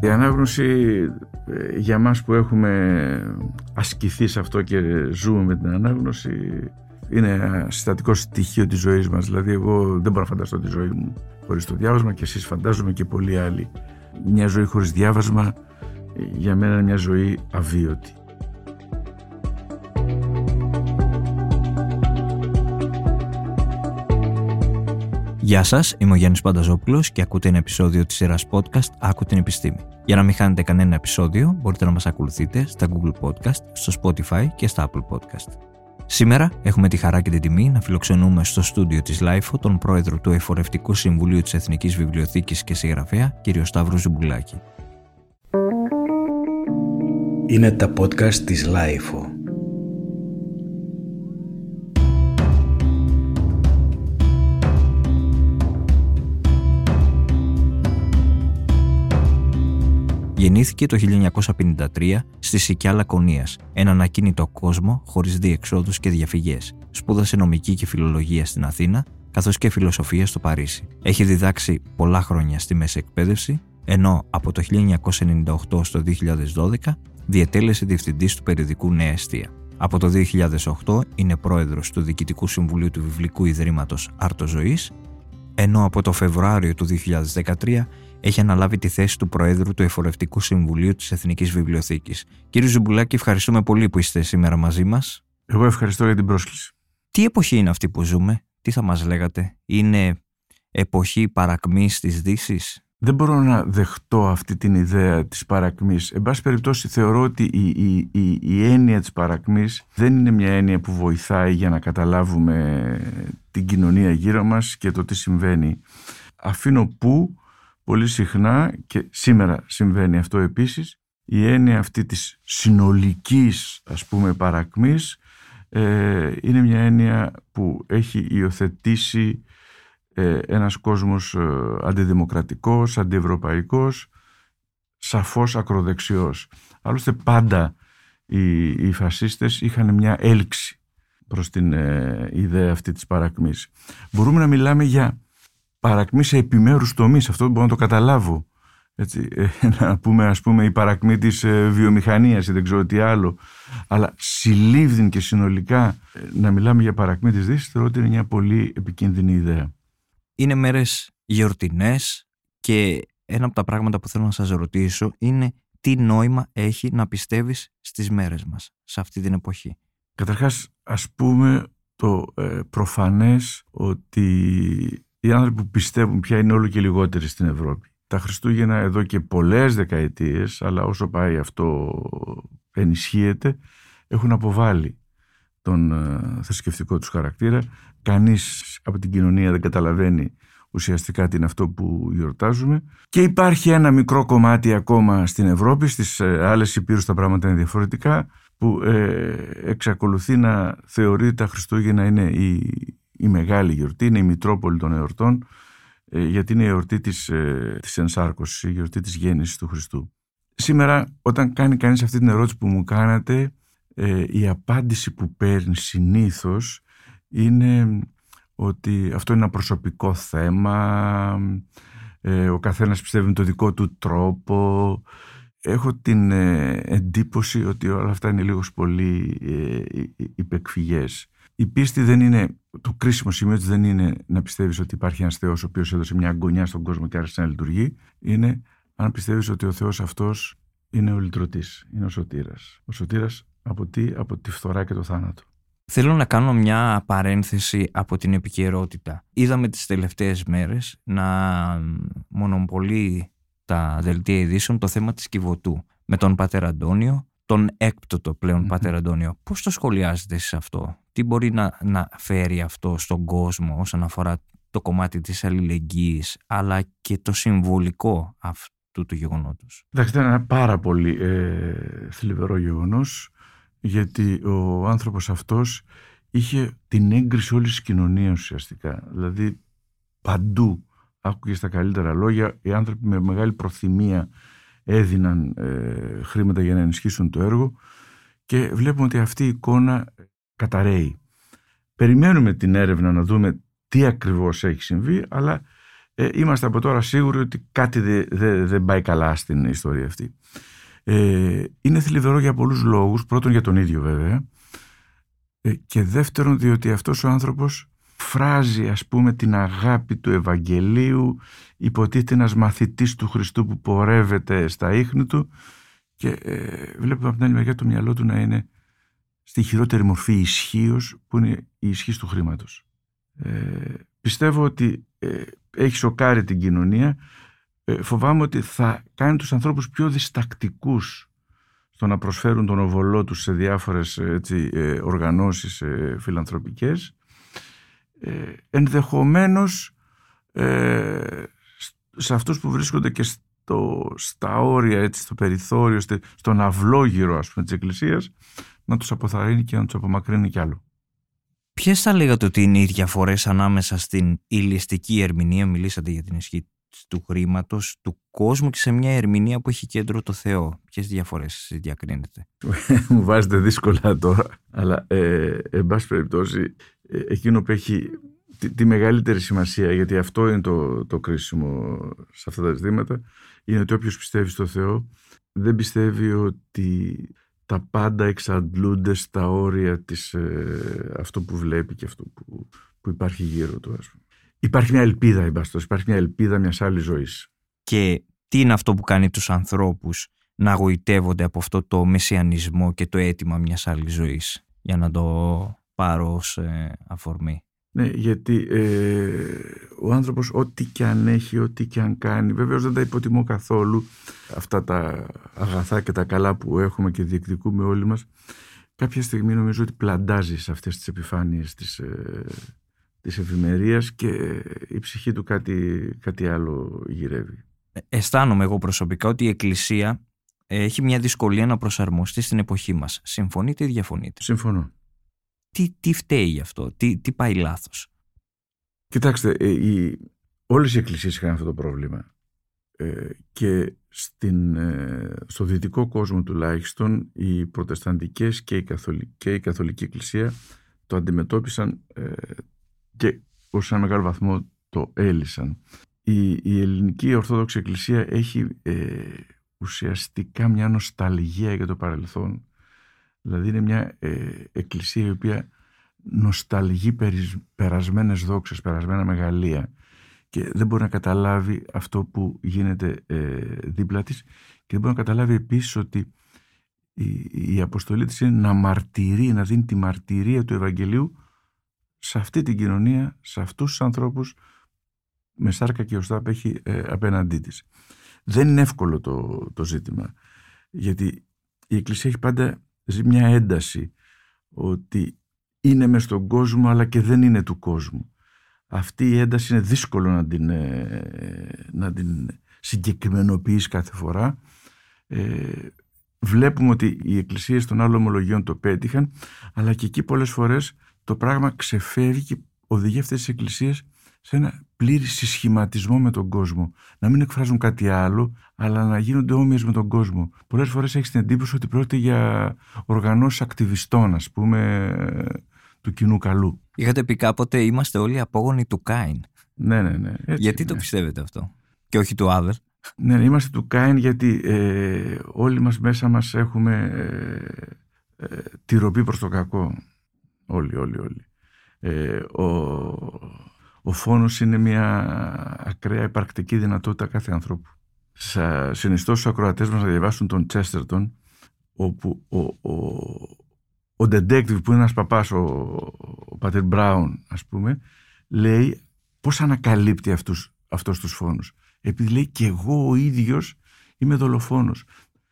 Η ανάγνωση ε, για μας που έχουμε ασκηθεί σε αυτό και ζούμε με την ανάγνωση είναι ένα συστατικό στοιχείο της ζωής μας. Δηλαδή εγώ δεν μπορώ να φανταστώ τη ζωή μου χωρίς το διάβασμα και εσείς φαντάζομαι και πολλοί άλλοι. Μια ζωή χωρίς διάβασμα για μένα είναι μια ζωή αβίωτη. Γεια σας, είμαι ο Γιάννης Πανταζόπουλος και ακούτε ένα επεισόδιο της σειράς podcast Άκου την Επιστήμη. Για να μην χάνετε κανένα επεισόδιο, μπορείτε να μας ακολουθείτε στα Google Podcast, στο Spotify και στα Apple Podcast. Σήμερα έχουμε τη χαρά και την τιμή να φιλοξενούμε στο στούντιο της LIFO τον πρόεδρο του Εφορευτικού Συμβουλίου της Εθνικής Βιβλιοθήκης και συγγραφέα, κ. Σταύρου Ζουμπουλάκη. Είναι τα podcast της LIFO. Γεννήθηκε το 1953 στη Σικιά Λακωνίας, έναν ακίνητο κόσμο χωρίς διεξόδους και διαφυγές. Σπούδασε νομική και φιλολογία στην Αθήνα, καθώς και φιλοσοφία στο Παρίσι. Έχει διδάξει πολλά χρόνια στη μέση εκπαίδευση, ενώ από το 1998 στο 2012 διετέλεσε διευθυντής του περιοδικού Νέα Αιστεία. Από το 2008 είναι πρόεδρος του Διοικητικού Συμβουλίου του Βιβλικού Ιδρύματος Άρτο Ζωής, ενώ από το Φεβρουάριο του 2013 έχει αναλάβει τη θέση του Προέδρου του Εφορευτικού Συμβουλίου της Εθνικής Βιβλιοθήκης. Κύριε Ζουμπουλάκη, ευχαριστούμε πολύ που είστε σήμερα μαζί μας. Εγώ ευχαριστώ για την πρόσκληση. Τι εποχή είναι αυτή που ζούμε, τι θα μας λέγατε, είναι εποχή παρακμής της δύσης; Δεν μπορώ να δεχτώ αυτή την ιδέα της παρακμής. Εν πάση περιπτώσει θεωρώ ότι η, η, η, η έννοια της παρακμής δεν είναι μια έννοια που βοηθάει για να καταλάβουμε την κοινωνία γύρω μας και το τι συμβαίνει. Αφήνω που πολύ συχνά και σήμερα συμβαίνει αυτό επίσης η έννοια αυτή της συνολικής ας πούμε παρακμής ε, είναι μια έννοια που έχει υιοθετήσει ε, ένας κόσμος ε, αντιδημοκρατικός, αντιευρωπαϊκός, σαφώς ακροδεξιός. Άλλωστε πάντα οι, οι φασίστες είχαν μια έλξη προς την ε, ιδέα αυτή της παρακμής. Μπορούμε να μιλάμε για παρακμή σε επιμέρους τομείς, αυτό μπορώ να το καταλάβω. Έτσι, ε, να πούμε ας πούμε η παρακμή της ε, βιομηχανίας ή δεν ξέρω τι άλλο αλλά συλλήβδην και συνολικά ε, να μιλάμε για παρακμή της Δύσης θεωρώ ότι είναι μια πολύ επικίνδυνη ιδέα. Είναι μέρες γιορτινές και ένα από τα πράγματα που θέλω να σας ρωτήσω είναι τι νόημα έχει να πιστεύεις στις μέρες μας σε αυτή την εποχή. Καταρχάς ας πούμε το ε, προφανές ότι οι άνθρωποι που πιστεύουν πια είναι όλο και λιγότεροι στην Ευρώπη. Τα Χριστούγεννα εδώ και πολλές δεκαετίες, αλλά όσο πάει αυτό ενισχύεται, έχουν αποβάλει τον ε, θρησκευτικό τους χαρακτήρα. Κανείς από την κοινωνία δεν καταλαβαίνει ουσιαστικά τι είναι αυτό που γιορτάζουμε. Και υπάρχει ένα μικρό κομμάτι ακόμα στην Ευρώπη, στις ε, άλλες υπήρους τα πράγματα είναι διαφορετικά, που ε, εξακολουθεί να θεωρεί ότι τα Χριστούγεννα είναι η η μεγάλη γιορτή, είναι η Μητρόπολη των εορτών, ε, γιατί είναι η εορτή της, ε, της ενσάρκωσης, η γιορτή της γέννησης του Χριστού. Σήμερα όταν κάνει κανείς αυτή την ερώτηση που μου κάνατε, ε, η απάντηση που παίρνει συνήθως είναι ότι αυτό είναι ένα προσωπικό θέμα, ο καθένας πιστεύει με το δικό του τρόπο. Έχω την εντύπωση ότι όλα αυτά είναι λίγο πολύ υπεκφυγές. Η πίστη δεν είναι, το κρίσιμο σημείο της δεν είναι να πιστεύεις ότι υπάρχει ένας Θεός ο οποίος έδωσε μια αγωνιά στον κόσμο και άρχισε να λειτουργεί. Είναι αν πιστεύεις ότι ο Θεός αυτός είναι ο λυτρωτής, είναι ο σωτήρας. Ο σωτήρας από τι, από τη φθορά και το θάνατο. Θέλω να κάνω μια παρένθεση από την επικαιρότητα. Είδαμε τις τελευταίες μέρες να μονοπολεί τα δελτία ειδήσεων το θέμα της Κιβωτού με τον Πατέρα Αντώνιο τον έκπτωτο πλέον mm-hmm. Πάτερ Αντώνιο. Πώς το σχολιάζετε σε αυτό, τι μπορεί να, να φέρει αυτό στον κόσμο όσον αφορά το κομμάτι της αλληλεγγύης αλλά και το συμβολικό αυτού του γεγονότος; Εντάξει, ήταν ένα πάρα πολύ ε, θλιβερό γεγονός γιατί ο άνθρωπος αυτός είχε την έγκριση όλης της κοινωνίας ουσιαστικά. Δηλαδή παντού άκουγε στα καλύτερα λόγια οι άνθρωποι με μεγάλη προθυμία έδιναν ε, χρήματα για να ενισχύσουν το έργο και βλέπουμε ότι αυτή η εικόνα καταραίει. Περιμένουμε την έρευνα να δούμε τι ακριβώς έχει συμβεί, αλλά ε, είμαστε από τώρα σίγουροι ότι κάτι δεν δε, πάει καλά στην ιστορία αυτή. Ε, είναι θλιβερό για πολλούς λόγους. Πρώτον για τον ίδιο βέβαια. Ε, και δεύτερον διότι αυτός ο άνθρωπος φράζει ας πούμε την αγάπη του Ευαγγελίου υποτίθεται ένας μαθητής του Χριστού που πορεύεται στα ίχνη του και ε, βλέπουμε από την άλλη μεριά το μυαλό του να είναι στη χειρότερη μορφή ισχύως που είναι η ισχύ του χρήματος. Ε, πιστεύω ότι ε, έχει σοκάρει την κοινωνία. Ε, φοβάμαι ότι θα κάνει τους ανθρώπους πιο διστακτικούς στο να προσφέρουν τον οβολό τους σε διάφορες έτσι, ε, οργανώσεις ε, φιλανθρωπικές. Ε, ενδεχομένως ε, σε αυτούς που βρίσκονται και στο, στα όρια, έτσι, στο περιθώριο, στον αυλόγυρο ας πούμε, της Εκκλησίας, να τους αποθαρρύνει και να τους απομακρύνει κι άλλο. Ποιες θα λέγατε ότι είναι οι διαφορές ανάμεσα στην ηλιστική ερμηνεία, μιλήσατε για την ισχύ του χρήματος, του κόσμου και σε μια ερμηνεία που έχει κέντρο το Θεό; Ποιες διαφορές διακρίνετε; Μου βάζετε δύσκολα τώρα, αλλά ε, εν πάση περιπτώσει, ε, εκείνο που έχει τη, μεγαλύτερη σημασία, γιατί αυτό είναι το, το κρίσιμο σε αυτά τα ζητήματα, είναι ότι όποιος πιστεύει στο Θεό δεν πιστεύει ότι τα πάντα εξαντλούνται στα όρια της ε, αυτό που βλέπει και αυτό που, που υπάρχει γύρω του. Ας πούμε. Υπάρχει μια ελπίδα, εμπαστός, υπάρχει μια ελπίδα μιας άλλης ζωής. Και τι είναι αυτό που κάνει τους ανθρώπους να γοητεύονται από αυτό το μεσιανισμό και το αίτημα μιας άλλης ζωής, για να το πάρω ως ε, αφορμή. Ναι, γιατί ε, ο άνθρωπος ό,τι και αν έχει, ό,τι και αν κάνει, βεβαίως δεν τα υποτιμώ καθόλου αυτά τα αγαθά και τα καλά που έχουμε και διεκδικούμε όλοι μας, κάποια στιγμή νομίζω ότι πλαντάζεις σε αυτές τις επιφάνειες της, ε, της ευημερίας και η ψυχή του κάτι, κάτι άλλο γυρεύει. Ε, αισθάνομαι εγώ προσωπικά ότι η Εκκλησία έχει μια δυσκολία να προσαρμοστεί στην εποχή μας. Συμφωνείτε ή διαφωνείτε; Συμφωνώ τι, τι φταίει γι' αυτό, τι, τι πάει λάθος. Κοιτάξτε, ε, οι, όλες οι εκκλησίες είχαν αυτό το πρόβλημα ε, και στην, ε, στο δυτικό κόσμο τουλάχιστον οι προτεσταντικές και η, καθολική, και η καθολική εκκλησία το αντιμετώπισαν ε, και ως ένα μεγάλο βαθμό το έλυσαν. Η, η ελληνική ορθόδοξη εκκλησία έχει ε, ουσιαστικά μια νοσταλγία για το παρελθόν Δηλαδή είναι μια ε, εκκλησία η οποία νοσταλγεί περασμένες δόξες, περασμένα μεγαλεία και δεν μπορεί να καταλάβει αυτό που γίνεται ε, δίπλα της και δεν μπορεί να καταλάβει επίσης ότι η, η αποστολή της είναι να μαρτυρεί, να δίνει τη μαρτυρία του Ευαγγελίου σε αυτή την κοινωνία, σε αυτούς τους ανθρώπους με σάρκα και οστά που έχει ε, απέναντί της. Δεν είναι εύκολο το, το ζήτημα γιατί η Εκκλησία έχει πάντα ζει μια ένταση ότι είναι μες στον κόσμο αλλά και δεν είναι του κόσμου. Αυτή η ένταση είναι δύσκολο να την, ε, να την συγκεκριμενοποιείς κάθε φορά. Ε, βλέπουμε ότι οι εκκλησίες των άλλων ομολογιών το πέτυχαν αλλά και εκεί πολλές φορές το πράγμα ξεφεύγει και οδηγεί αυτές τις εκκλησίες σε ένα πλήρη συσχηματισμό με τον κόσμο. Να μην εκφράζουν κάτι άλλο, αλλά να γίνονται όμοιες με τον κόσμο. Πολλές φορές έχεις την εντύπωση ότι πρόκειται για οργανώσεις ακτιβιστών, ας πούμε, του κοινού καλού. Είχατε πει κάποτε είμαστε όλοι απόγονοι του Κάιν. Ναι, ναι, ναι. γιατί το πιστεύετε αυτό, και όχι του Άβελ; Ναι, ναι, είμαστε του Κάιν γιατί ε, όλοι μας μέσα μας έχουμε ε, ε, τη ροπή προς το κακό. Όλοι, όλοι, όλοι. Ε, ο, ο φόνος είναι μια ακραία υπαρκτική δυνατότητα κάθε ανθρώπου. Σα συνιστώ στους ακροατές μας να διαβάσουν τον Τσέστερτον όπου ο, ο, ο detective που είναι ένας παπάς, ο, ο Πατέρ Μπράουν ας πούμε, λέει πώς ανακαλύπτει αυτούς, αυτούς τους φόνους. Επειδή λέει και εγώ ο ίδιος είμαι δολοφόνος.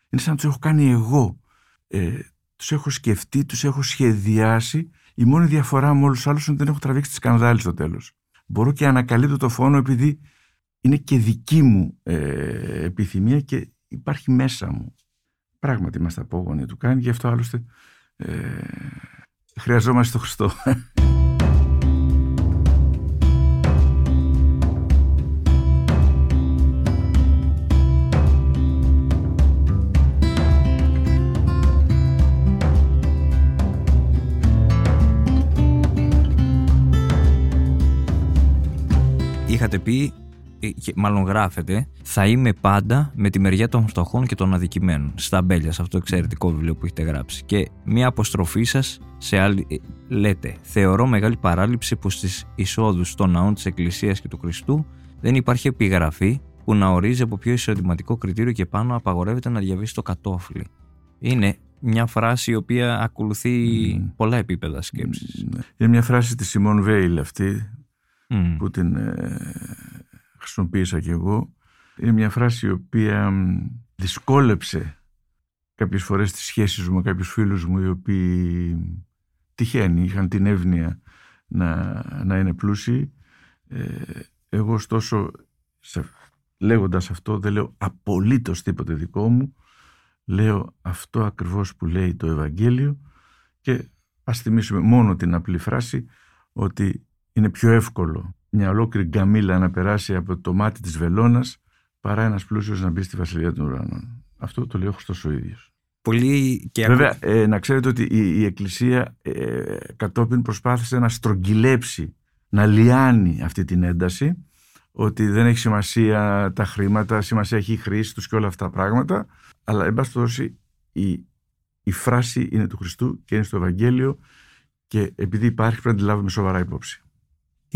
Είναι σαν να τους έχω κάνει εγώ. Ε, τους έχω σκεφτεί, τους έχω σχεδιάσει. Η μόνη διαφορά με όλους τους άλλους είναι ότι δεν έχω τραβήξει τη σκανδάλη στο τέλος μπορώ και ανακαλύπτω το φόνο επειδή είναι και δική μου ε, επιθυμία και υπάρχει μέσα μου. Πράγματι είμαστε απόγονοι του κάνει, γι' αυτό άλλωστε ε, χρειαζόμαστε το Χριστό. Είχατε πει ε, μάλλον γράφεται, θα είμαι πάντα με τη μεριά των φτωχών και των αδικημένων. Στα μπέλια, σε αυτό το εξαιρετικό βιβλίο που έχετε γράψει. Και μία αποστροφή σας σε άλλη. Ε, λέτε, θεωρώ μεγάλη παράληψη που στις εισόδους των ναών της Εκκλησίας και του Χριστού δεν υπάρχει επιγραφή που να ορίζει από πιο εισοδηματικό κριτήριο και πάνω απαγορεύεται να διαβεί το κατόφλι. Είναι μια φράση η οποία ακολουθεί πολλά επίπεδα σκέψης. Ναι. Είναι μια φράση της Σιμών Βέιλ αυτή που την ε, χρησιμοποίησα κι εγώ. Είναι μια φράση η οποία δυσκόλεψε κάποιες φορές τις σχέσεις μου με κάποιους φίλους μου οι οποίοι τυχαίνει, είχαν την εύνοια να, να είναι πλούσιοι. Ε, εγώ ωστόσο λέγοντας αυτό δεν λέω απολύτως τίποτε δικό μου λέω αυτό ακριβώς που λέει το Ευαγγέλιο και ας θυμίσουμε μόνο την απλή φράση ότι είναι πιο εύκολο μια ολόκληρη γκαμίλα να περάσει από το μάτι της βελόνας παρά ένας πλούσιος να μπει στη Βασιλεία των Ουρανών. Αυτό το λέει ο Χριστός ο ίδιος. Πολύ και Βέβαια, ε, να ξέρετε ότι η, Εκκλησία ε, κατόπιν προσπάθησε να στρογγυλέψει, να λιάνει αυτή την ένταση, ότι δεν έχει σημασία τα χρήματα, σημασία έχει η χρήση τους και όλα αυτά τα πράγματα αλλά εν πάση περιπτώσει η, η φράση είναι του Χριστού και είναι στο Ευαγγέλιο και επειδή υπάρχει πρέπει να τη λάβουμε σοβαρά υπόψη.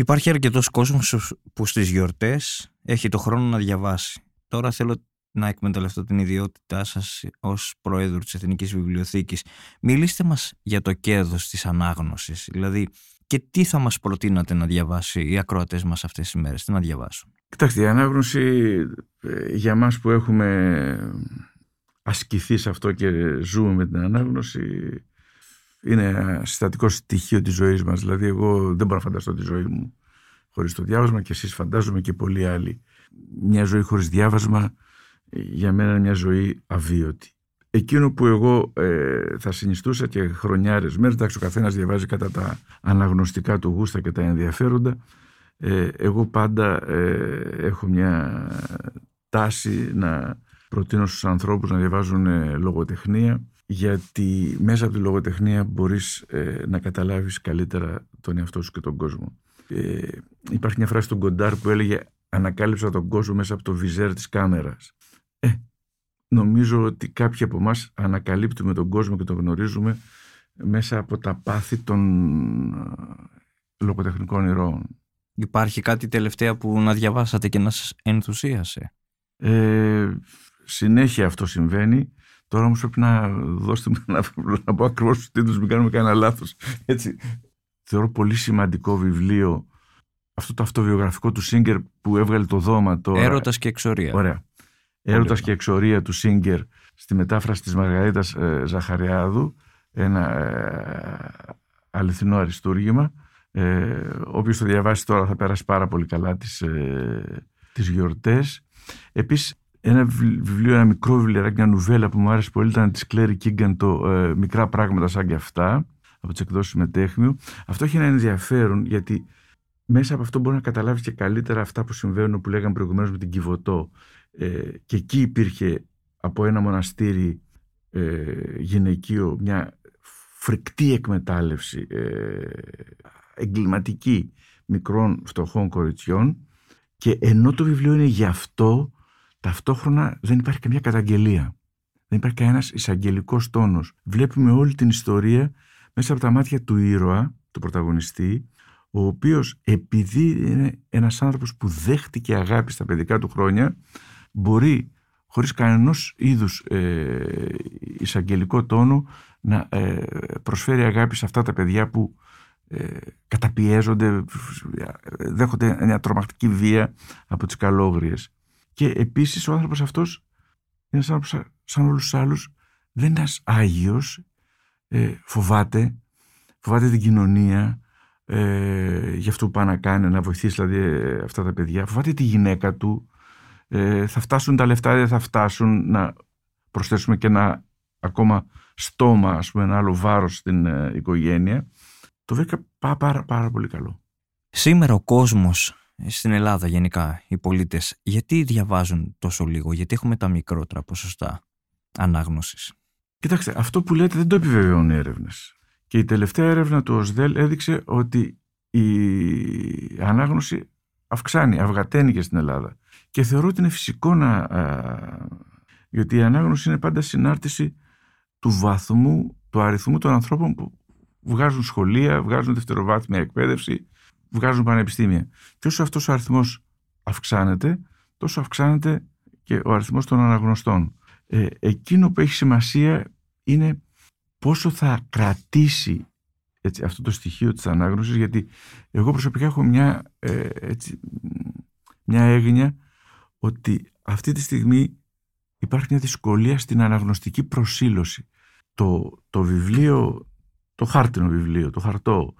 Υπάρχει αρκετός κόσμος που στις γιορτές έχει το χρόνο να διαβάσει. Τώρα θέλω να εκμεταλλευτώ την ιδιότητά σας ως Προέδρου της Εθνικής Βιβλιοθήκης. Μιλήστε μας για το κέρδος της ανάγνωσης. Δηλαδή, και τι θα μας προτείνατε να διαβάσει οι ακροατές μας αυτές τις μέρες, τι να διαβάσουν; Κοιτάξτε, η ανάγνωση ε, για μας που έχουμε ασκηθεί σε αυτό και ζούμε με την ανάγνωση είναι συστατικό στοιχείο της ζωής μας. Δηλαδή εγώ δεν μπορώ να φανταστώ τη ζωή μου χωρίς το διάβασμα και εσείς φαντάζομαι και πολλοί άλλοι. Μια ζωή χωρίς διάβασμα για μένα είναι μια ζωή αβίωτη. Εκείνο που εγώ ε, θα συνιστούσα και χρονιάρες μέρες, εντάξει ο καθένας διαβάζει κατά τα αναγνωστικά του γούστα και τα ενδιαφέροντα, ε, εγώ πάντα ε, έχω μια τάση να προτείνω στους ανθρώπους να διαβάζουν ε, λογοτεχνία γιατί μέσα από τη λογοτεχνία μπορείς ε, να καταλάβεις καλύτερα τον εαυτό σου και τον κόσμο. Ε, υπάρχει μια φράση του Γκοντάρ που έλεγε «Ανακάλυψα τον κόσμο μέσα από το βιζέρ της κάμερας». Ε, νομίζω ότι κάποιοι από εμάς ανακαλύπτουμε τον κόσμο και τον γνωρίζουμε μέσα από τα πάθη των λογοτεχνικών ηρώων. Υπάρχει κάτι τελευταία που να διαβάσατε και να σας ενθουσίασε; Ε, συνέχεια αυτό συμβαίνει. Τώρα όμως πρέπει να δώσετε να, να πω ακριβώς τους τίτλους, μην κάνουμε κανένα λάθος. Θεωρώ πολύ σημαντικό βιβλίο αυτό το αυτοβιογραφικό του Σίγκερ που έβγαλε το δώμα τώρα. Έρωτας και εξορία. Ωραία. Έρωτας και εξορία του Σίγκερ στη μετάφραση της Μαργαρίτας ε, Ζαχαριάδου. Ένα ε, αληθινό αριστούργημα. Ε, Όποιος το διαβάσει τώρα θα περάσει πάρα πολύ καλά τις ε, τις γιορτές. Επίσης ένα βιβλίο, ένα μικρό βιβλίο, μια νουβέλα που μου άρεσε πολύ ήταν της Κλέρι Κίγκαν το ε, Μικρά πράγματα σαν και αυτά από τις εκδόσεις Μετέχνιου. Αυτό έχει ένα ενδιαφέρον γιατί μέσα από αυτό μπορεί να καταλάβεις και καλύτερα αυτά που συμβαίνουν που λέγαμε προηγουμένως με την Κιβωτό. Ε, και εκεί υπήρχε από ένα μοναστήρι ε, γυναικείο μια φρικτή εκμετάλλευση ε, εγκληματική μικρών φτωχών κοριτσιών και ενώ το βιβλίο είναι γι' αυτό ταυτόχρονα δεν υπάρχει καμία καταγγελία. Δεν υπάρχει κανένας εισαγγελικός τόνος. Βλέπουμε όλη την ιστορία μέσα από τα μάτια του ήρωα, του πρωταγωνιστή, ο οποίος επειδή είναι ένας άνθρωπος που δέχτηκε αγάπη στα παιδικά του χρόνια, μπορεί χωρίς κανένας είδους ε, εισαγγελικό τόνο να ε, προσφέρει αγάπη σε αυτά τα παιδιά που ε, καταπιέζονται, δέχονται μια τρομακτική βία από τις καλόγριες. Και επίσης ο άνθρωπος αυτός είναι σαν, σαν όλους τους άλλους, δεν είναι ένας Άγιος, ε, φοβάται, φοβάται την κοινωνία, ε, για αυτό που πάει να κάνει, να βοηθήσει δηλαδή ε, αυτά τα παιδιά, φοβάται τη γυναίκα του, ε, θα φτάσουν τα λεφτά, δεν θα φτάσουν να προσθέσουμε και ένα ακόμα στόμα, ας πούμε, ένα άλλο βάρος στην ε, οικογένεια. Το βρήκα πάρα, πάρα, πάρα πολύ καλό. Σήμερα ο κόσμος στην Ελλάδα γενικά οι πολίτες γιατί διαβάζουν τόσο λίγο, γιατί έχουμε τα μικρότερα ποσοστά ανάγνωσης; Κοιτάξτε, αυτό που λέτε δεν το επιβεβαιώνουν οι έρευνες. Και η τελευταία έρευνα του ΟΣΔΕΛ έδειξε ότι η ανάγνωση αυξάνει, αυγαταίνει και στην Ελλάδα. Και θεωρώ ότι είναι φυσικό να... γιατί η ανάγνωση είναι πάντα συνάρτηση του βαθμού, του αριθμού των ανθρώπων που βγάζουν σχολεία, βγάζουν δευτεροβάθμια εκπαίδευση, βγάζουν πανεπιστήμια. Και όσο αυτός ο αριθμός αυξάνεται, τόσο αυξάνεται και ο αριθμός των αναγνωστών. Ε, εκείνο που έχει σημασία είναι πόσο θα κρατήσει έτσι, αυτό το στοιχείο της ανάγνωσης γιατί εγώ προσωπικά έχω μια, ε, έτσι, μια έγνοια ότι αυτή τη στιγμή υπάρχει μια δυσκολία στην αναγνωστική προσήλωση. Το, το βιβλίο, το χάρτινο βιβλίο, το χαρτό, είναι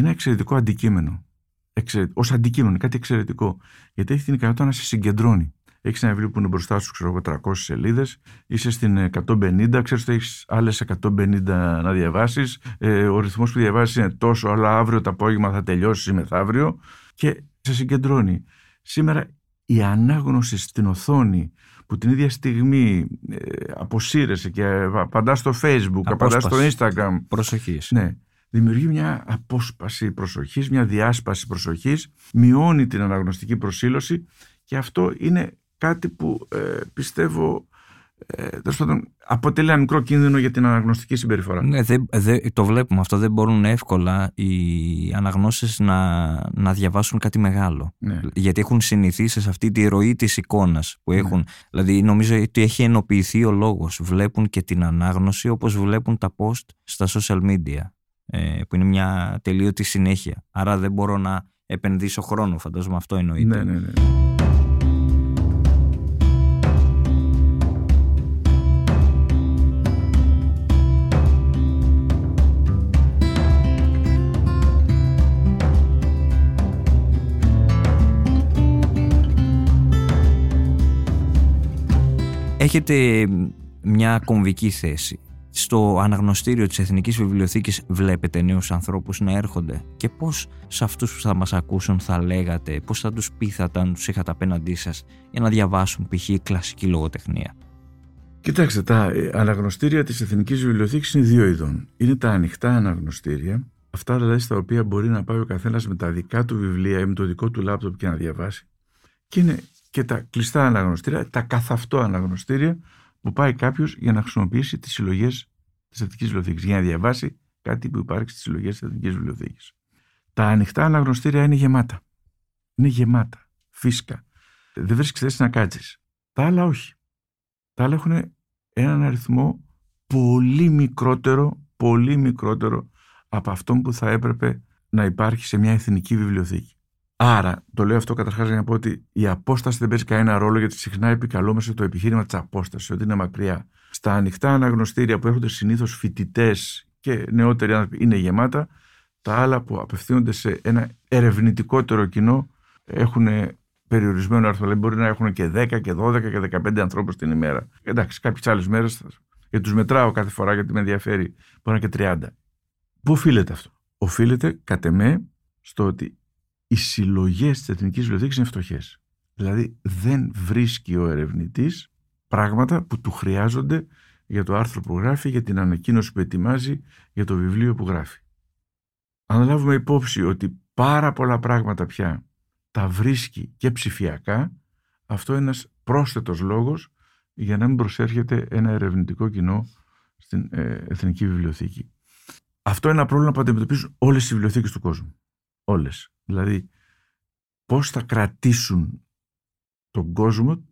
ένα εξαιρετικό αντικείμενο. Εξαιρε, ως αντικείμενο, κάτι εξαιρετικό. Γιατί έχει την ικανότητα να σε συγκεντρώνει. Έχεις ένα βιβλίο που είναι μπροστά σου, ξέρω εγώ, 300 σελίδες. Είσαι στην 150, ξέρεις ότι έχεις άλλες 150 να διαβάσεις. Ε, ο ρυθμός που διαβάζει είναι τόσο, αλλά αύριο το απόγευμα θα τελειώσεις ή μεθαύριο. Και σε συγκεντρώνει. Σήμερα η ανάγνωση στην οθόνη που την ίδια στιγμή ε, αποσύρεσαι και απαντά στο facebook, απαντάς στο instagram. Προσοχής. Ναι. Δημιουργεί μια απόσπαση προσοχής, μια διάσπαση προσοχής, μειώνει την αναγνωστική προσήλωση και αυτό είναι κάτι που ε, πιστεύω ε, αποτελεί ένα μικρό κίνδυνο για την αναγνωστική συμπεριφορά. Ναι, δε, δε, το βλέπουμε αυτό. Δεν μπορούν εύκολα οι αναγνώσεις να, να διαβάσουν κάτι μεγάλο. Ναι. Γιατί έχουν συνηθίσει σε αυτή τη ροή της εικόνας που ναι. έχουν. Δηλαδή νομίζω ότι έχει ενοποιηθεί ο λόγος. Βλέπουν και την ανάγνωση όπως βλέπουν τα post στα social media. Ε, που είναι μια τελείωτη συνέχεια. Άρα δεν μπορώ να επενδύσω χρόνο. Φαντάζομαι αυτό εννοείται. Ναι, ναι, ναι. έχετε μια κομβική θέση. Στο αναγνωστήριο της Εθνικής Βιβλιοθήκης βλέπετε νέους ανθρώπους να έρχονται και πώς σε αυτούς που θα μας ακούσουν θα λέγατε, πώς θα τους πείθατε αν τους είχατε απέναντί σας για να διαβάσουν π.χ. κλασική λογοτεχνία. Κοιτάξτε, τα αναγνωστήρια της Εθνικής Βιβλιοθήκης είναι δύο ειδών. Είναι τα ανοιχτά αναγνωστήρια, αυτά δηλαδή στα οποία μπορεί να πάει ο καθένας με τα δικά του βιβλία ή με το δικό του λάπτοπ και να διαβάσει. Και είναι και τα κλειστά αναγνωστήρια, τα καθ' αυτό αναγνωστήρια που πάει κάποιος για να χρησιμοποιήσει τις συλλογές της Εθνικής Βιβλιοθήκης, για να διαβάσει κάτι που υπάρχει στις συλλογές της Εθνικής Βιβλιοθήκης. Τα ανοιχτά αναγνωστήρια είναι γεμάτα. Είναι γεμάτα. Φύσκα. Δεν βρίσκεις θέση να κάτσεις. Τα άλλα όχι. Τα άλλα έχουν έναν αριθμό πολύ μικρότερο, πολύ μικρότερο από αυτόν που θα έπρεπε να υπάρχει σε μια εθνική βιβλιοθήκη. Άρα, το λέω αυτό καταρχάς για να πω ότι η απόσταση δεν παίζει κανένα ρόλο γιατί συχνά επικαλούμαστε το επιχείρημα της απόστασης, ότι είναι μακριά. Στα ανοιχτά αναγνωστήρια που έρχονται συνήθως φοιτητές και νεότεροι άνθρωποι είναι γεμάτα. Τα άλλα που απευθύνονται σε ένα ερευνητικότερο κοινό έχουν περιορισμένο αριθμό. Δηλαδή μπορεί να έχουν και 10 και 12 και 15 ανθρώπους την ημέρα. Εντάξει, κάποιες άλλες μέρες, γιατί τους μετράω κάθε φορά γιατί με ενδιαφέρει, μπορεί να είναι και 30. Πού οφείλεται αυτό; Οφείλεται, κατ' εμέ, στο ότι οι συλλογές της Εθνικής Βιβλιοθήκης είναι φτωχές. Δηλαδή δεν βρίσκει ο ερευνητής πράγματα που του χρειάζονται για το άρθρο που γράφει, για την ανακοίνωση που ετοιμάζει, για το βιβλίο που γράφει. Αν λάβουμε υπόψη ότι πάρα πολλά πράγματα πια τα βρίσκει και ψηφιακά, αυτό είναι ένας πρόσθετος λόγος για να μην προσέρχεται ένα ερευνητικό κοινό στην ε, Εθνική Βιβλιοθήκη. Αυτό είναι ένα πρόβλημα που αντιμετωπίζουν όλες οι βιβλιοθήκες του κόσμου. Όλες. Δηλαδή, πώς θα κρατήσουν τον κόσμο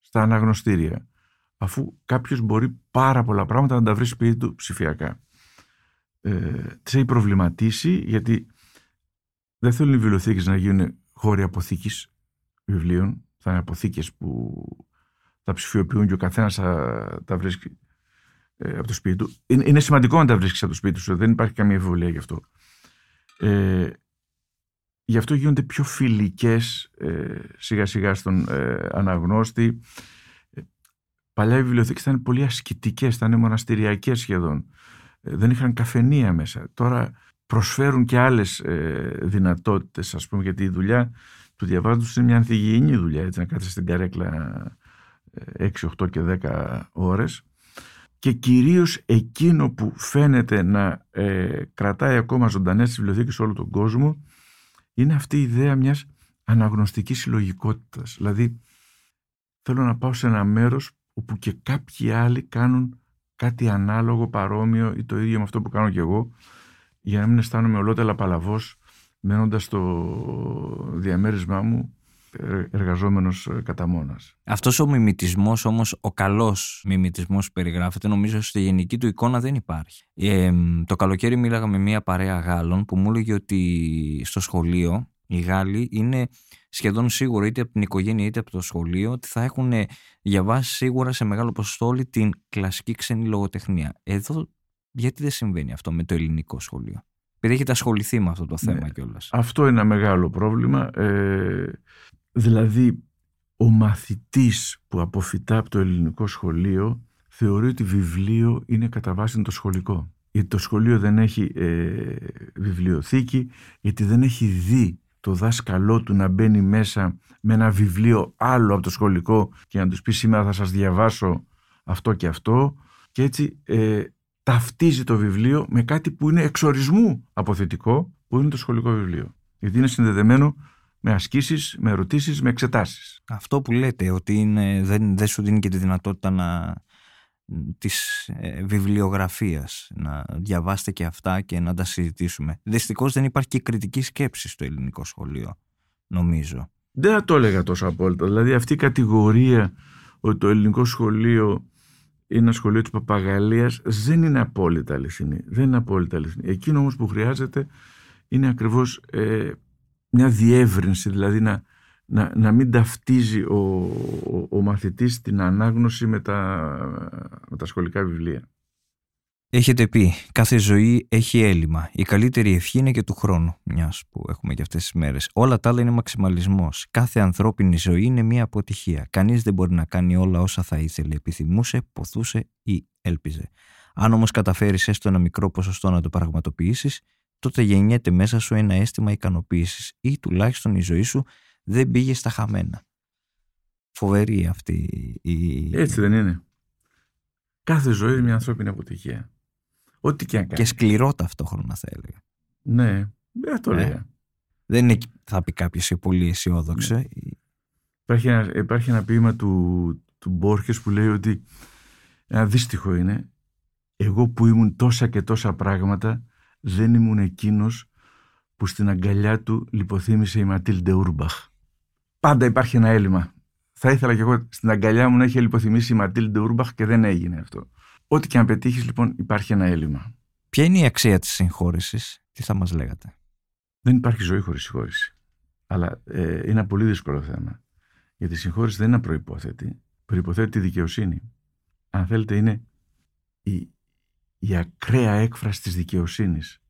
στα αναγνωστήρια, αφού κάποιος μπορεί πάρα πολλά πράγματα να τα βρει σπίτι του ψηφιακά. Ε, τις έχει προβληματίσει, γιατί δεν θέλουν οι βιβλιοθήκες να γίνουν χώροι αποθήκης βιβλίων, θα είναι αποθήκες που θα ψηφιοποιούν και ο καθένας θα τα βρίσκει ε, από το σπίτι του. Είναι, είναι σημαντικό να τα βρίσκεις από το σπίτι σου, δεν υπάρχει καμία ευβολία γι' αυτό. Ε, Γι' αυτό γίνονται πιο φιλικές ε, σιγά σιγά στον ε, αναγνώστη. Ε, παλιά οι βιβλιοθήκες ήταν πολύ ασκητικές, ήταν μοναστηριακές σχεδόν. Ε, δεν είχαν καφενεία μέσα. Τώρα προσφέρουν και άλλες ε, δυνατότητες, ας πούμε, γιατί η δουλειά του διαβάζοντος είναι μια ανθυγιεινή δουλειά, έτσι να κάθεσαι στην καρέκλα 6, 8 και 10 ώρες. Και κυρίως εκείνο που φαίνεται να κρατάει ακόμα ζωντανές τις βιβλιοθήκες σε όλο τον κόσμο είναι αυτή η ιδέα μιας αναγνωστικής συλλογικότητας. Δηλαδή θέλω να πάω σε ένα μέρος όπου και κάποιοι άλλοι κάνουν κάτι ανάλογο, παρόμοιο ή το ίδιο με αυτό που κάνω κι εγώ για να μην αισθάνομαι ολότελα παλαβός μένοντας στο διαμέρισμά μου ε, εργαζόμενος ε, κατά μόνας. Αυτός ο μιμητισμός όμως, ο καλός μιμητισμός που περιγράφεται, νομίζω στη γενική του εικόνα δεν υπάρχει. Ε, το καλοκαίρι μίλαγα με μια παρέα Γάλλων που μου έλεγε ότι στο σχολείο οι Γάλλοι είναι σχεδόν σίγουρο είτε από την οικογένεια είτε από το σχολείο ότι θα έχουν διαβάσει σίγουρα σε μεγάλο ποσοστό όλη την κλασική ξένη λογοτεχνία. Εδώ γιατί δεν συμβαίνει αυτό με το ελληνικό σχολείο; Επειδή έχετε ασχοληθεί με αυτό το θέμα ναι, κιόλας. Αυτό είναι ένα μεγάλο πρόβλημα. Ε, δηλαδή, ο μαθητής που αποφυτά από το ελληνικό σχολείο θεωρεί ότι βιβλίο είναι κατά βάση το σχολικό. Γιατί το σχολείο δεν έχει ε, βιβλιοθήκη, γιατί δεν έχει δει το δάσκαλό του να μπαίνει μέσα με ένα βιβλίο άλλο από το σχολικό και να τους πει σήμερα θα σας διαβάσω αυτό και αυτό και έτσι ε, ταυτίζει το βιβλίο με κάτι που είναι εξορισμού αποθετικό που είναι το σχολικό βιβλίο. Γιατί είναι συνδεδεμένο με ασκήσεις, με ερωτήσεις, με εξετάσεις. Αυτό που λέτε ότι είναι, δεν, δεν σου δίνει και τη δυνατότητα να, της ε, βιβλιογραφίας να διαβάσετε και αυτά και να τα συζητήσουμε. Δυστυχώς δεν υπάρχει και κριτική σκέψη στο ελληνικό σχολείο, νομίζω. Δεν θα το έλεγα τόσο απόλυτα. Δηλαδή αυτή η κατηγορία ότι το ελληνικό σχολείο είναι ένα σχολείο της παπαγαλίας δεν είναι απόλυτα αληθινή. Δεν είναι απόλυτα αληθινή. Εκείνο όμως που χρειάζεται είναι ακριβώς ε, μια διεύρυνση, δηλαδή να, να, να μην ταυτίζει ο, ο, ο μαθητής την ανάγνωση με τα, με τα σχολικά βιβλία. Έχετε πει, κάθε ζωή έχει έλλειμμα. Η καλύτερη ευχή είναι και του χρόνου, μιας που έχουμε και αυτές τις μέρες. Όλα τα άλλα είναι μαξιμαλισμός. Κάθε ανθρώπινη ζωή είναι μια αποτυχία. Κανείς δεν μπορεί να κάνει όλα όσα θα ήθελε, επιθυμούσε, ποθούσε ή έλπιζε. Αν όμως καταφέρεις έστω ένα μικρό ποσοστό να το πραγματοποιήσεις, τότε γεννιέται μέσα σου ένα αίσθημα ικανοποίησης ή τουλάχιστον η ζωή σου δεν πήγε στα χαμένα. Φοβερή αυτή η. Έτσι δεν είναι. Κάθε ζωή είναι μια ανθρώπινη αποτυχία. Ό,τι και αν κάνεις. Και σκληρό ταυτόχρονα θα έλεγα. Ναι, δεν το ναι. έλεγα. Δεν είναι, θα πει κάποιος πολύ αισιόδοξο. Ναι. Υπάρχει, ένα, υπάρχει ένα ποίημα του, του Μπόρχες που λέει ότι ένα δύστιχο είναι εγώ που ήμουν τόσα και τόσα πράγματα δεν ήμουν εκείνος που στην αγκαλιά του λιποθύμησε η Ματίλντε Ούρμπαχ. Πάντα υπάρχει ένα έλλειμμα. Θα ήθελα κι εγώ στην αγκαλιά μου να έχει λιποθυμήσει η Ματίλντε Ούρμπαχ και δεν έγινε αυτό. Ό,τι και αν πετύχεις, λοιπόν, υπάρχει ένα έλλειμμα. Ποια είναι η αξία της συγχώρεσης, τι θα μας λέγατε; Δεν υπάρχει ζωή χωρίς συγχώρεση. Αλλά ε, είναι ένα πολύ δύσκολο θέμα. Γιατί η συγχώρεση δεν είναι προπόθετη. Προποθέτει τη δικαιοσύνη. Αν θέλετε, είναι η, η ακραία έκφραση της δικαιοσύνης.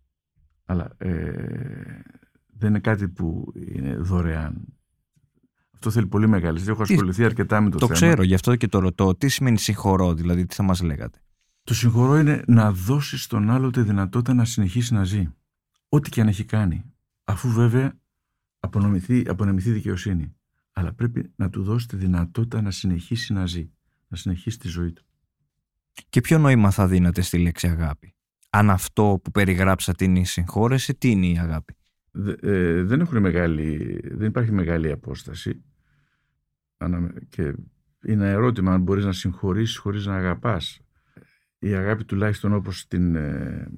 Αλλά ε, δεν είναι κάτι που είναι δωρεάν. Αυτό θέλει πολύ μεγάλη. Έχω ασχοληθεί αρκετά με το, το θέμα. Το ξέρω, γι' αυτό και το ρωτώ. Τι σημαίνει συγχωρώ, δηλαδή, τι θα μας λέγατε; Το συγχωρώ είναι να δώσει στον άλλο τη δυνατότητα να συνεχίσει να ζει. Ό,τι και αν έχει κάνει. Αφού βέβαια απονομηθεί, απονομηθεί δικαιοσύνη. Αλλά πρέπει να του δώσει τη δυνατότητα να συνεχίσει να ζει. Να συνεχίσει τη ζωή του. Και ποιο νόημα θα δίνατε στη λέξη αγάπη; Αν αυτό που περιγράψατε είναι η συγχώρεση, τι είναι η αγάπη; Ε, δεν, έχουν μεγάλη, δεν υπάρχει μεγάλη απόσταση. Και είναι ερώτημα αν μπορείς να συγχωρήσεις χωρίς να αγαπάς η αγάπη τουλάχιστον όπως την ε,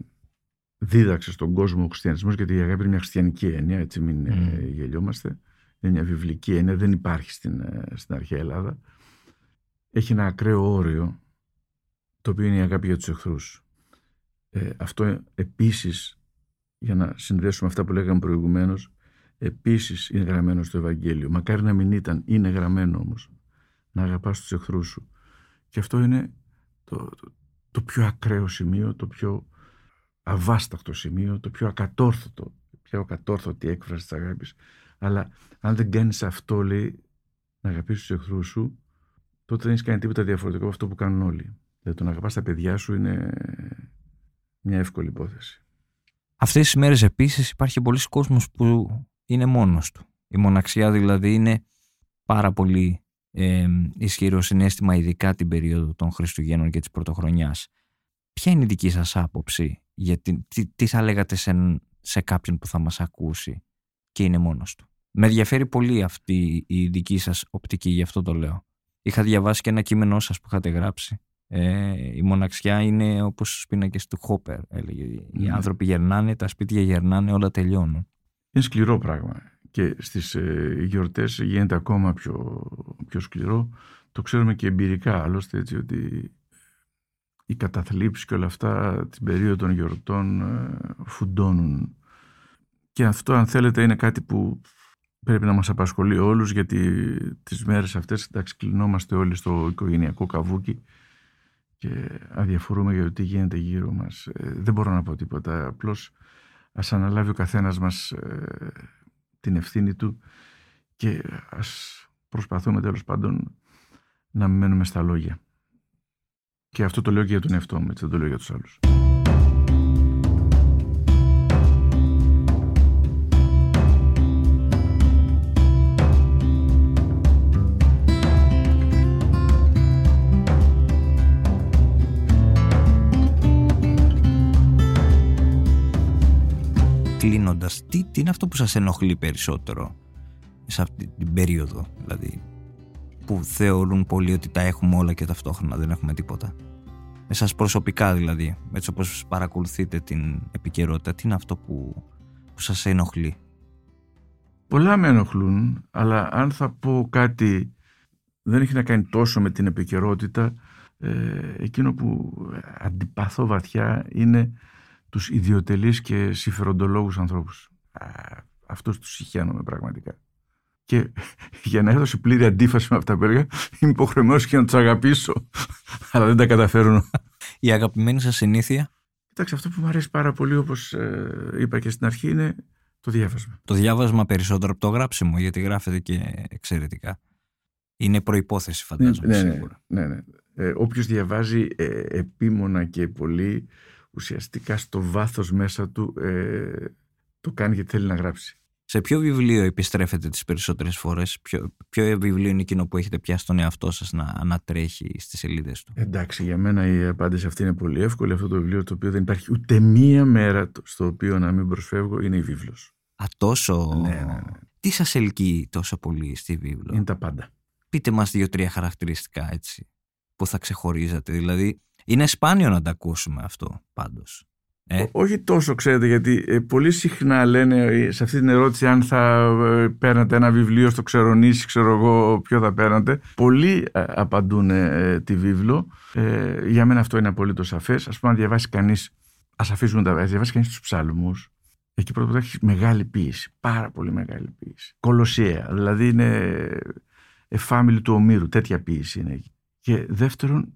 δίδαξε στον κόσμο ο χριστιανισμός γιατί η αγάπη είναι μια χριστιανική έννοια έτσι μην ε, mm. γελιόμαστε είναι μια βιβλική έννοια δεν υπάρχει στην, ε, στην αρχαία Ελλάδα έχει ένα ακραίο όριο το οποίο είναι η αγάπη για τους εχθρούς ε, αυτό επίσης για να συνδέσουμε αυτά που λέγαμε προηγουμένως επίσης είναι γραμμένο στο Ευαγγέλιο μακάρι να μην ήταν, είναι γραμμένο όμως να αγαπάς τους εχθρούς σου και αυτό είναι το, το πιο ακραίο σημείο, το πιο αβάσταχτο σημείο, το πιο ακατόρθωτο, πιο ακατόρθωτη έκφραση της αγάπης. Αλλά αν δεν κάνεις αυτό, λέει, να αγαπήσεις τους εχθρούς σου, τότε δεν έχεις κάνει τίποτα διαφορετικό από αυτό που κάνουν όλοι. Δηλαδή το να αγαπάς τα παιδιά σου είναι μια εύκολη υπόθεση. Αυτές τις μέρες επίσης υπάρχει πολλοί κόσμος που είναι μόνος του. Η μοναξιά δηλαδή είναι πάρα πολύ ε, ισχυρό συνέστημα, ειδικά την περίοδο των Χριστουγέννων και της Πρωτοχρονιάς. Ποια είναι η δική σας άποψη, γιατί, τι, τι θα λέγατε σε, σε κάποιον που θα μας ακούσει και είναι μόνος του; Με ενδιαφέρει πολύ αυτή η δική σας οπτική, γι' αυτό το λέω. Είχα διαβάσει και ένα κείμενό σας που είχατε γράψει. Ε, η μοναξιά είναι όπως στους πίνακες του Χόπερ, έλεγε. Οι Ναι. άνθρωποι γερνάνε, τα σπίτια γερνάνε, όλα τελειώνουν. Είναι σκληρό πράγμα και στις ε, γιορτές γίνεται ακόμα πιο, πιο σκληρό. Το ξέρουμε και εμπειρικά άλλωστε έτσι ότι οι καταθλίψεις και όλα αυτά την περίοδο των γιορτών ε, φουντώνουν. Και αυτό αν θέλετε είναι κάτι που πρέπει να μας απασχολεί όλους γιατί τις μέρες αυτές εντάξει, κλεινόμαστε όλοι στο οικογενειακό καβούκι και αδιαφορούμε για το τι γίνεται γύρω μας. Ε, δεν μπορώ να πω τίποτα. Απλώς ας αναλάβει ο καθένας μας ε, την ευθύνη του και ας προσπαθούμε τέλος πάντων να μην μένουμε στα λόγια. Και αυτό το λέω και για τον εαυτό μου, έτσι δεν το λέω για τους άλλους. Κλείνοντας, τι, τι είναι αυτό που σας ενοχλεί περισσότερο σε αυτή την περίοδο, δηλαδή, που θεωρούν πολλοί ότι τα έχουμε όλα και ταυτόχρονα δεν έχουμε τίποτα; Εσάς προσωπικά δηλαδή, έτσι όπως παρακολουθείτε την επικαιρότητα, τι είναι αυτό που, που σας ενοχλεί; Πολλά με ενοχλούν, αλλά αν θα πω κάτι δεν έχει να κάνει τόσο με την επικαιρότητα, ε, εκείνο που αντιπαθώ βαθιά είναι τους ιδιωτελείς και συμφεροντολόγους ανθρώπους. Α, αυτούς τους συχαίνομαι πραγματικά. Και για να έδωσε πλήρη αντίφαση με αυτά που έλεγα, είμαι υποχρεωμένος και να τους αγαπήσω, αλλά δεν τα καταφέρουν. Η αγαπημένη σας συνήθεια, Κοιτάξτε, αυτό που μου αρέσει πάρα πολύ, όπως ε, είπα και στην αρχή, είναι το διάβασμα. το διάβασμα περισσότερο από το γράψιμο, γιατί γράφετε και εξαιρετικά. Είναι προϋπόθεση φαντάζομαι ναι, ναι, σίγουρα. ναι, ναι. Ε, όποιος διαβάζει ε, επίμονα και πολύ, ουσιαστικά στο βάθος μέσα του ε, το κάνει γιατί θέλει να γράψει. Σε ποιο βιβλίο επιστρέφετε τις περισσότερες φορές, ποιο, ποιο βιβλίο είναι εκείνο που έχετε πιάσει τον εαυτό σας να ανατρέχει στις σελίδες του; Εντάξει, για μένα η απάντηση αυτή είναι πολύ εύκολη. Αυτό το βιβλίο το οποίο δεν υπάρχει ούτε μία μέρα το- στο οποίο να μην προσφεύγω είναι η βίβλος. Α, τόσο... Ναι, ναι, ναι. Τι σας ελκύει τόσο πολύ στη βίβλο; Είναι τα πάντα. Πείτε μας δύο-τρία χαρακτηριστικά έτσι που θα ξεχωρίζατε. Δηλαδή, είναι σπάνιο να τα ακούσουμε αυτό πάντως. Ε, Ό- Όχι τόσο, ξέρετε, γιατί ε, πολύ συχνά λένε ε, σε αυτή την ερώτηση αν θα ε, παίρνατε ένα βιβλίο στο Ξερονήσι, ξέρω εγώ ποιο θα παίρνατε. Πολλοί ε, απαντούν ε, τη βίβλο. Ε, για μένα αυτό είναι απολύτως σαφές. Α πούμε, αν διαβάσει κανείς, ας αφήσουμε τα αν διαβάσει κανείς τους ψάλμους, εκεί πρώτα απ' όλα έχει μεγάλη ποίηση. Πάρα πολύ μεγάλη ποίηση. Κολοσιαία. Δηλαδή είναι εφάμιλη του Ομήρου. Τέτοια ποίηση είναι εκεί. Και δεύτερον,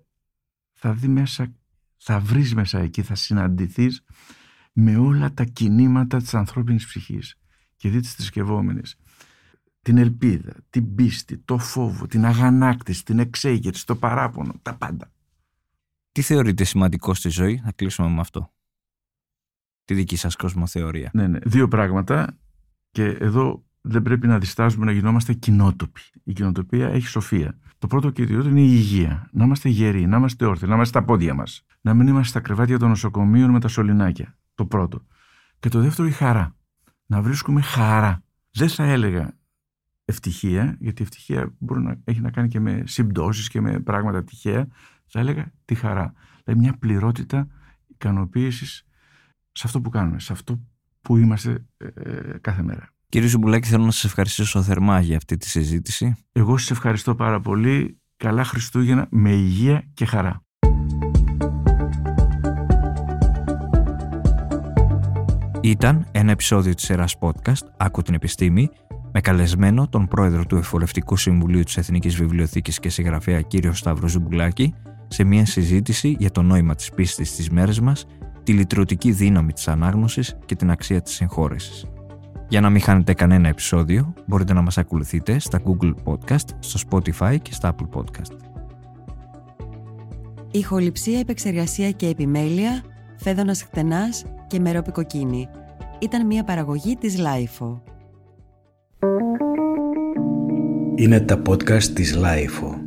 θα δει μέσα θα βρεις μέσα εκεί, θα συναντηθείς με όλα τα κινήματα της ανθρώπινης ψυχής και δει τις θρησκευόμενες. Την ελπίδα, την πίστη, το φόβο, την αγανάκτηση, την εξέγερση, το παράπονο, τα πάντα. τι θεωρείτε σημαντικό στη ζωή, θα κλείσουμε με αυτό; Τη δική σας κοσμοθεωρία. Ναι, ναι. Δύο πράγματα και εδώ δεν πρέπει να διστάζουμε να γινόμαστε κοινότοποι. Η κοινοτοπία έχει σοφία. Το πρώτο και ιδιαίτερο είναι η υγεία. Να είμαστε γεροί, να είμαστε όρθιοι, να είμαστε στα πόδια μας. Να μην είμαστε στα κρεβάτια των νοσοκομείων με τα σωληνάκια. Το πρώτο. Και το δεύτερο η χαρά. Να βρίσκουμε χαρά. Δεν θα έλεγα ευτυχία, γιατί η ευτυχία μπορεί να έχει να κάνει και με συμπτώσεις και με πράγματα τυχαία. Θα έλεγα τη χαρά. Δηλαδή μια πληρότητα ικανοποίησης σε αυτό που κάνουμε, σε αυτό που είμαστε ε, ε, κάθε μέρα. Κύριε Ζουμπουλάκη, θέλω να σας ευχαριστήσω θερμά για αυτή τη συζήτηση. Εγώ σας ευχαριστώ πάρα πολύ. Καλά Χριστούγεννα με υγεία και χαρά. Ήταν ένα επεισόδιο της σειράς podcast «Άκου την επιστήμη» με καλεσμένο τον πρόεδρο του Εφορευτικού Συμβουλίου της Εθνικής Βιβλιοθήκης και συγγραφέα κύριο Σταύρο Ζουμπουλάκη σε μια συζήτηση για το νόημα της πίστης στις μέρες μας, τη λυτρωτική δύναμη της ανάγνωσης και την αξία της συγχώρεσης. Για να μην χάνετε κανένα επεισόδιο, μπορείτε να μας ακολουθείτε στα Google Podcast, στο Spotify και στα Apple Podcast. Ηχοληψία, επεξεργασία και επιμέλεια, Φαίδωνας Χτενάς και Μερόπη Κοκκίνη. Ήταν μια παραγωγή της LIFO. Είναι τα podcast της Λάιφο.